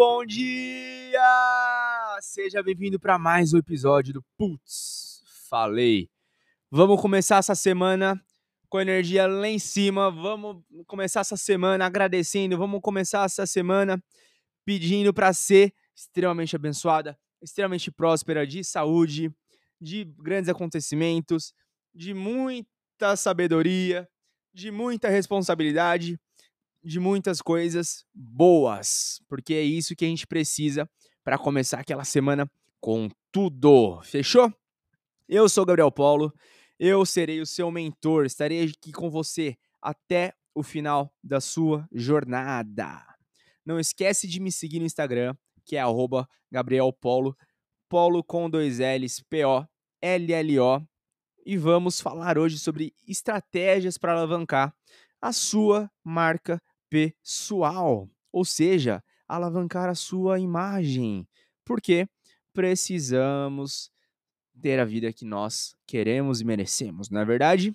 bom dia! Seja bem-vindo para mais um episódio do Putz, falei. Vamos começar essa semana com energia lá em cima. Vamos começar essa semana agradecendo. Vamos começar essa semana pedindo para ser extremamente abençoada, extremamente próspera, de saúde, de grandes acontecimentos, de muita sabedoria, de muita responsabilidade de muitas coisas boas, porque é isso que a gente precisa para começar aquela semana com tudo. Fechou? Eu sou Gabriel Paulo, eu serei o seu mentor, estarei aqui com você até o final da sua jornada. Não esquece de me seguir no Instagram, que é Polo, Polo com dois L's, P-O-L-L-O. E vamos falar hoje sobre estratégias para alavancar a sua marca pessoal, ou seja, alavancar a sua imagem, porque precisamos ter a vida que nós queremos e merecemos, não é verdade?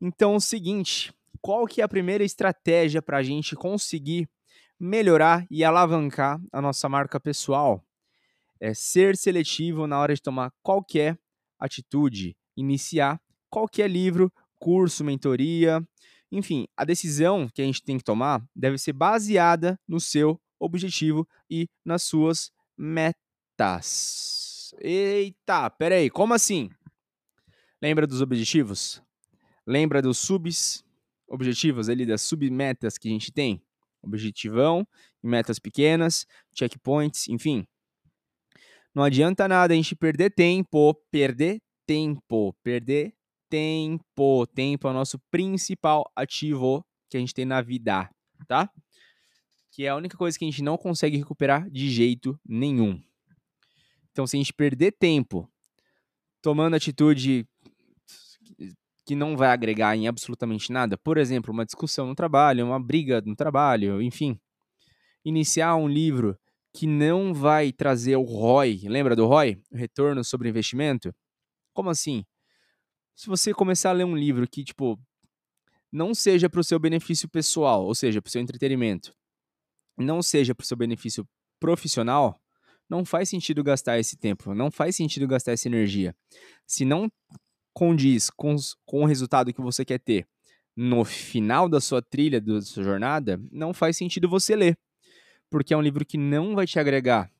Então, o seguinte, qual que é a primeira estratégia para a gente conseguir melhorar e alavancar a nossa marca pessoal? É ser seletivo na hora de tomar qualquer atitude, iniciar qualquer livro, curso, mentoria, enfim, a decisão que a gente tem que tomar deve ser baseada no seu objetivo e nas suas metas. Eita, peraí, como assim? Lembra dos objetivos? Lembra dos subs objetivos ali, das submetas que a gente tem? Objetivão, metas pequenas, checkpoints, enfim. Não adianta nada a gente perder tempo, perder tempo, perder tempo. Tempo é o nosso principal ativo que a gente tem na vida, tá? Que é a única coisa que a gente não consegue recuperar de jeito nenhum. Então, se a gente perder tempo tomando atitude que não vai agregar em absolutamente nada, por exemplo, uma discussão no trabalho, uma briga no trabalho, enfim, iniciar um livro que não vai trazer o ROI, lembra do ROI? Retorno sobre investimento? Como assim? Se você começar a ler um livro que, tipo, não seja para o seu benefício pessoal, ou seja, para o seu entretenimento, não seja para o seu benefício profissional, não faz sentido gastar esse tempo, não faz sentido gastar essa energia. Se não condiz com, com o resultado que você quer ter no final da sua trilha, da sua jornada, não faz sentido você ler. Porque é um livro que não vai te agregar,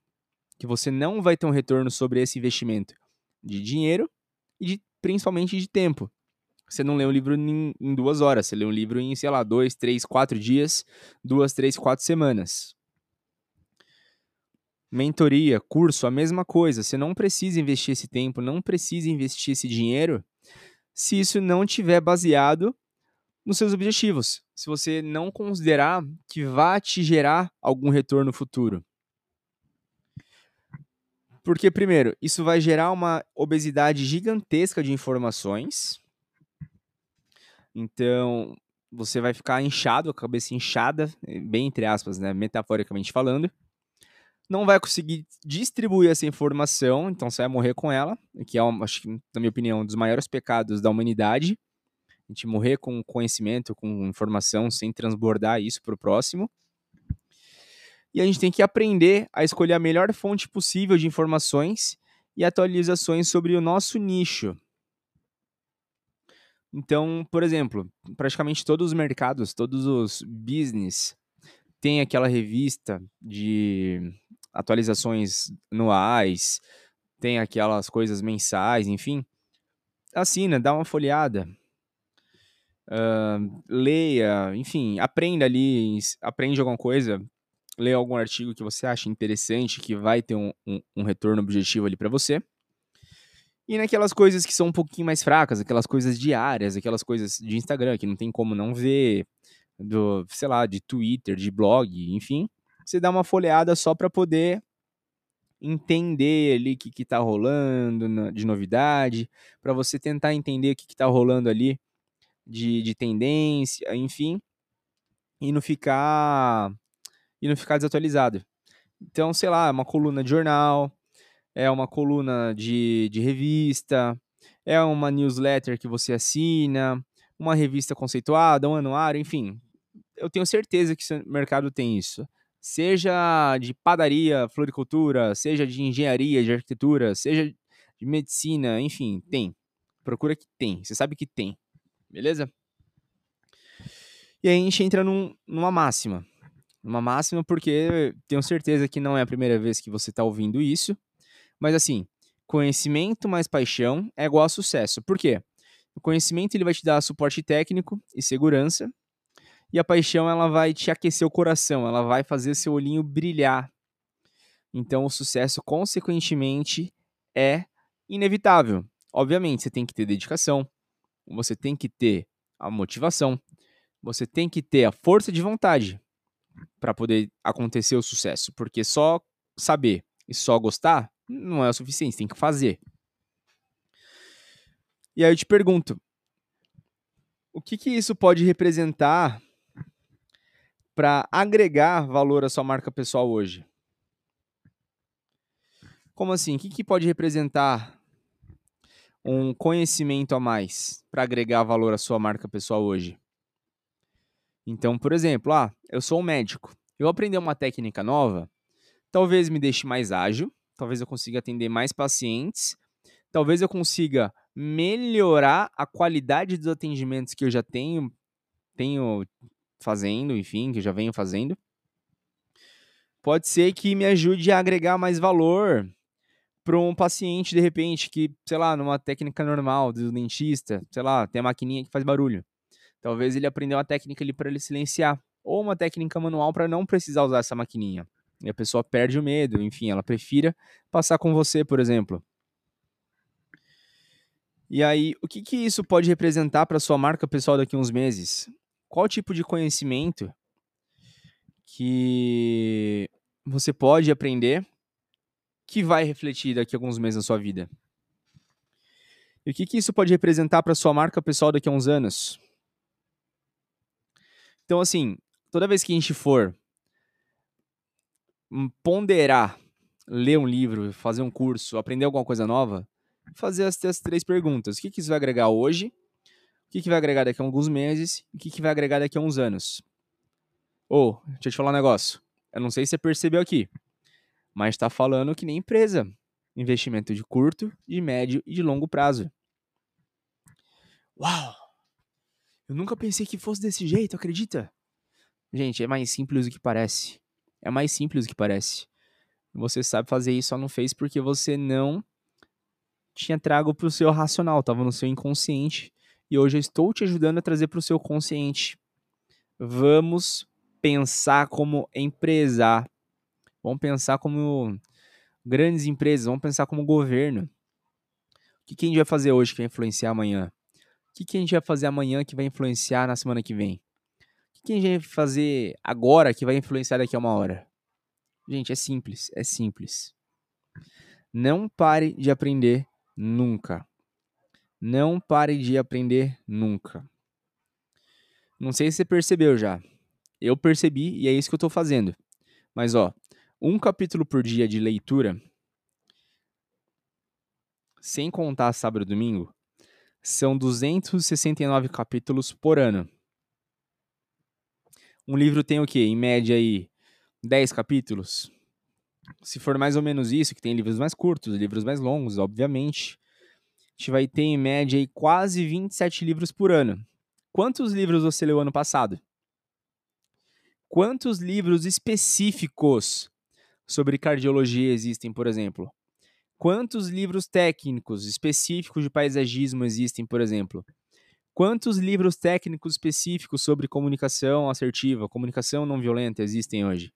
que você não vai ter um retorno sobre esse investimento de dinheiro e de principalmente de tempo. Você não lê um livro em, em duas horas, você lê um livro em, sei lá, dois, três, quatro dias, duas, três, quatro semanas. Mentoria, curso, a mesma coisa. Você não precisa investir esse tempo, não precisa investir esse dinheiro se isso não tiver baseado nos seus objetivos. Se você não considerar que vai te gerar algum retorno futuro. Porque, primeiro, isso vai gerar uma obesidade gigantesca de informações. Então, você vai ficar inchado, a cabeça inchada, bem entre aspas, né, metaforicamente falando. Não vai conseguir distribuir essa informação, então você vai morrer com ela, que é, acho que, na minha opinião, um dos maiores pecados da humanidade. A gente morrer com conhecimento, com informação, sem transbordar isso para o próximo e a gente tem que aprender a escolher a melhor fonte possível de informações e atualizações sobre o nosso nicho. Então, por exemplo, praticamente todos os mercados, todos os business têm aquela revista de atualizações anuais, tem aquelas coisas mensais, enfim. Assina, dá uma folhada. Uh, leia, enfim, aprenda ali, aprende alguma coisa, ler algum artigo que você acha interessante, que vai ter um, um, um retorno objetivo ali para você. E naquelas coisas que são um pouquinho mais fracas, aquelas coisas diárias, aquelas coisas de Instagram que não tem como não ver, do, sei lá, de Twitter, de blog, enfim, você dá uma folheada só para poder entender ali o que, que tá rolando de novidade, para você tentar entender o que, que tá rolando ali de, de tendência, enfim, e não ficar e não ficar desatualizado. Então, sei lá, é uma coluna de jornal, é uma coluna de, de revista, é uma newsletter que você assina, uma revista conceituada, um anuário, enfim. Eu tenho certeza que o mercado tem isso. seja de padaria, floricultura, seja de engenharia, de arquitetura, seja de medicina, enfim, tem. Procura que tem. Você sabe que tem. Beleza? E aí a gente entra num, numa máxima. Numa máxima porque tenho certeza que não é a primeira vez que você está ouvindo isso. Mas assim, conhecimento mais paixão é igual a sucesso. Por quê? O conhecimento ele vai te dar suporte técnico e segurança. E a paixão ela vai te aquecer o coração, ela vai fazer seu olhinho brilhar. Então o sucesso consequentemente é inevitável. Obviamente, você tem que ter dedicação, você tem que ter a motivação, você tem que ter a força de vontade para poder acontecer o sucesso, porque só saber e só gostar não é o suficiente, tem que fazer. E aí eu te pergunto, o que, que isso pode representar para agregar valor à sua marca pessoal hoje? Como assim? O que, que pode representar um conhecimento a mais para agregar valor à sua marca pessoal hoje. Então, por exemplo, ah, eu sou um médico. Eu aprender uma técnica nova, talvez me deixe mais ágil, talvez eu consiga atender mais pacientes, talvez eu consiga melhorar a qualidade dos atendimentos que eu já tenho, tenho fazendo, enfim, que eu já venho fazendo. Pode ser que me ajude a agregar mais valor para um paciente, de repente, que, sei lá, numa técnica normal do dentista, sei lá, tem a maquininha que faz barulho. Talvez ele aprendeu uma técnica ali para ele silenciar, ou uma técnica manual para não precisar usar essa maquininha. E a pessoa perde o medo, enfim, ela prefira passar com você, por exemplo. E aí, o que, que isso pode representar para sua marca pessoal daqui a uns meses? Qual tipo de conhecimento que você pode aprender que vai refletir daqui a alguns meses na sua vida? E o que, que isso pode representar para sua marca pessoal daqui a uns anos? Então, assim, toda vez que a gente for ponderar, ler um livro, fazer um curso, aprender alguma coisa nova, fazer as, as três perguntas. O que, que isso vai agregar hoje? O que, que vai agregar daqui a alguns meses? E o que, que vai agregar daqui a uns anos? Ou, oh, deixa eu te falar um negócio. Eu não sei se você percebeu aqui mas está falando que nem empresa. Investimento de curto, de médio e de longo prazo. Uau! Eu nunca pensei que fosse desse jeito, acredita? Gente, é mais simples do que parece. É mais simples do que parece. Você sabe fazer isso, só não fez porque você não tinha trago para o seu racional, estava no seu inconsciente. E hoje eu estou te ajudando a trazer para o seu consciente. Vamos pensar como empresa. Vamos pensar como grandes empresas, vamos pensar como governo. O que, que a gente vai fazer hoje que vai influenciar amanhã? O que, que a gente vai fazer amanhã que vai influenciar na semana que vem? O que, que a gente vai fazer agora que vai influenciar daqui a uma hora? Gente, é simples, é simples. Não pare de aprender nunca. Não pare de aprender nunca. Não sei se você percebeu já. Eu percebi e é isso que eu estou fazendo. Mas ó, um capítulo por dia de leitura, sem contar sábado e domingo, são 269 capítulos por ano. Um livro tem o quê? Em média aí 10 capítulos. Se for mais ou menos isso, que tem livros mais curtos, livros mais longos, obviamente, a gente vai ter em média aí quase 27 livros por ano. Quantos livros você leu ano passado? Quantos livros específicos sobre cardiologia existem, por exemplo? Quantos livros técnicos específicos de paisagismo existem, por exemplo? Quantos livros técnicos específicos sobre comunicação assertiva, comunicação não violenta existem hoje?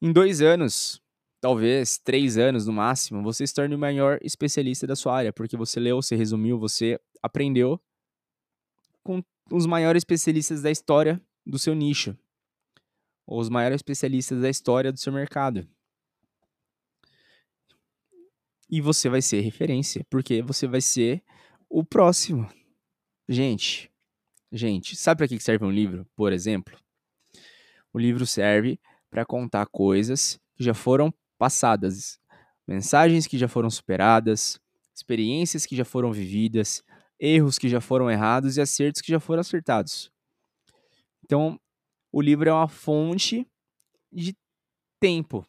Em dois anos, talvez três anos no máximo, você se torne o maior especialista da sua área, porque você leu, você resumiu, você aprendeu com os maiores especialistas da história do seu nicho os maiores especialistas da história do seu mercado. E você vai ser referência, porque você vai ser o próximo. Gente, gente, sabe para que serve um livro, por exemplo? O livro serve para contar coisas que já foram passadas, mensagens que já foram superadas, experiências que já foram vividas, erros que já foram errados e acertos que já foram acertados. Então, o livro é uma fonte de tempo.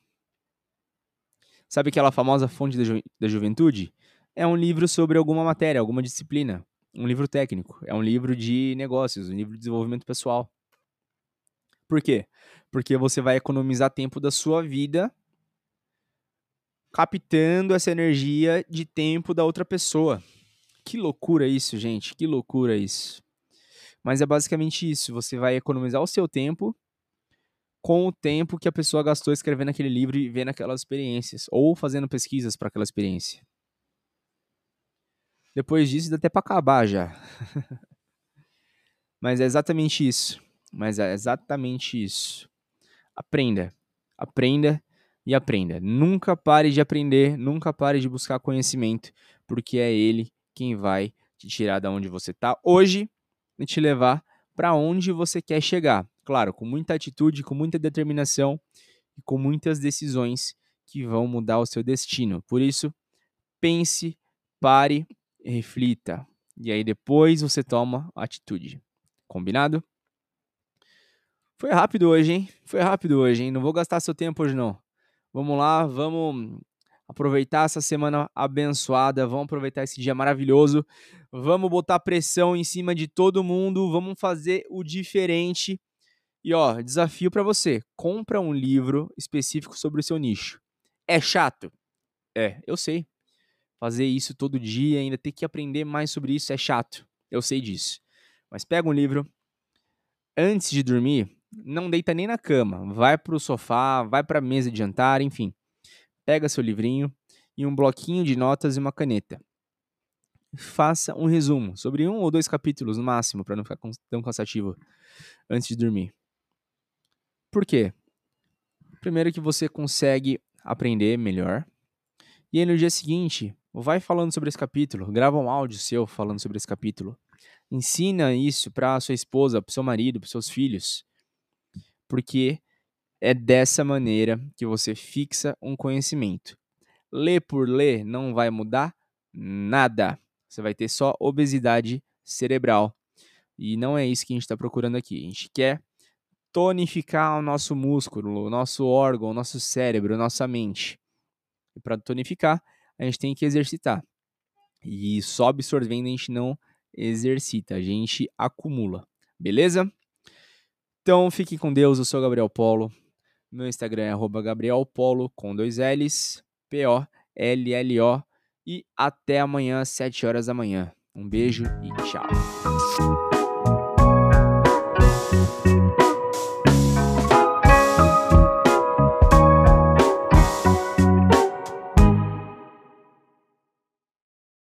Sabe aquela famosa fonte da, ju da juventude? É um livro sobre alguma matéria, alguma disciplina. Um livro técnico. É um livro de negócios, um livro de desenvolvimento pessoal. Por quê? Porque você vai economizar tempo da sua vida captando essa energia de tempo da outra pessoa. Que loucura isso, gente. Que loucura isso. Mas é basicamente isso. Você vai economizar o seu tempo com o tempo que a pessoa gastou escrevendo aquele livro e vendo aquelas experiências, ou fazendo pesquisas para aquela experiência. Depois disso, dá até para acabar já. Mas é exatamente isso. Mas é exatamente isso. Aprenda. Aprenda e aprenda. Nunca pare de aprender, nunca pare de buscar conhecimento, porque é ele quem vai te tirar da onde você está hoje e te levar para onde você quer chegar. Claro, com muita atitude, com muita determinação e com muitas decisões que vão mudar o seu destino. Por isso, pense, pare, reflita. E aí depois você toma atitude. Combinado? Foi rápido hoje, hein? Foi rápido hoje, hein? Não vou gastar seu tempo hoje, não. Vamos lá, vamos aproveitar essa semana abençoada, vamos aproveitar esse dia maravilhoso, vamos botar pressão em cima de todo mundo, vamos fazer o diferente. E ó, desafio para você, compra um livro específico sobre o seu nicho. É chato? É, eu sei. Fazer isso todo dia, ainda ter que aprender mais sobre isso é chato. Eu sei disso. Mas pega um livro antes de dormir, não deita nem na cama, vai pro sofá, vai para a mesa de jantar, enfim pega seu livrinho e um bloquinho de notas e uma caneta. Faça um resumo sobre um ou dois capítulos no máximo, para não ficar tão cansativo antes de dormir. Por quê? Primeiro que você consegue aprender melhor. E aí no dia seguinte, vai falando sobre esse capítulo, grava um áudio seu falando sobre esse capítulo. Ensina isso para sua esposa, para seu marido, para seus filhos. Porque é dessa maneira que você fixa um conhecimento. Ler por ler não vai mudar nada. Você vai ter só obesidade cerebral. E não é isso que a gente está procurando aqui. A gente quer tonificar o nosso músculo, o nosso órgão, o nosso cérebro, a nossa mente. E para tonificar, a gente tem que exercitar. E só absorvendo a gente não exercita, a gente acumula. Beleza? Então fique com Deus, eu sou Gabriel Polo. Meu Instagram é gabrielpolo com dois L's, P-O-L-L-O. E até amanhã, às 7 horas da manhã. Um beijo e tchau.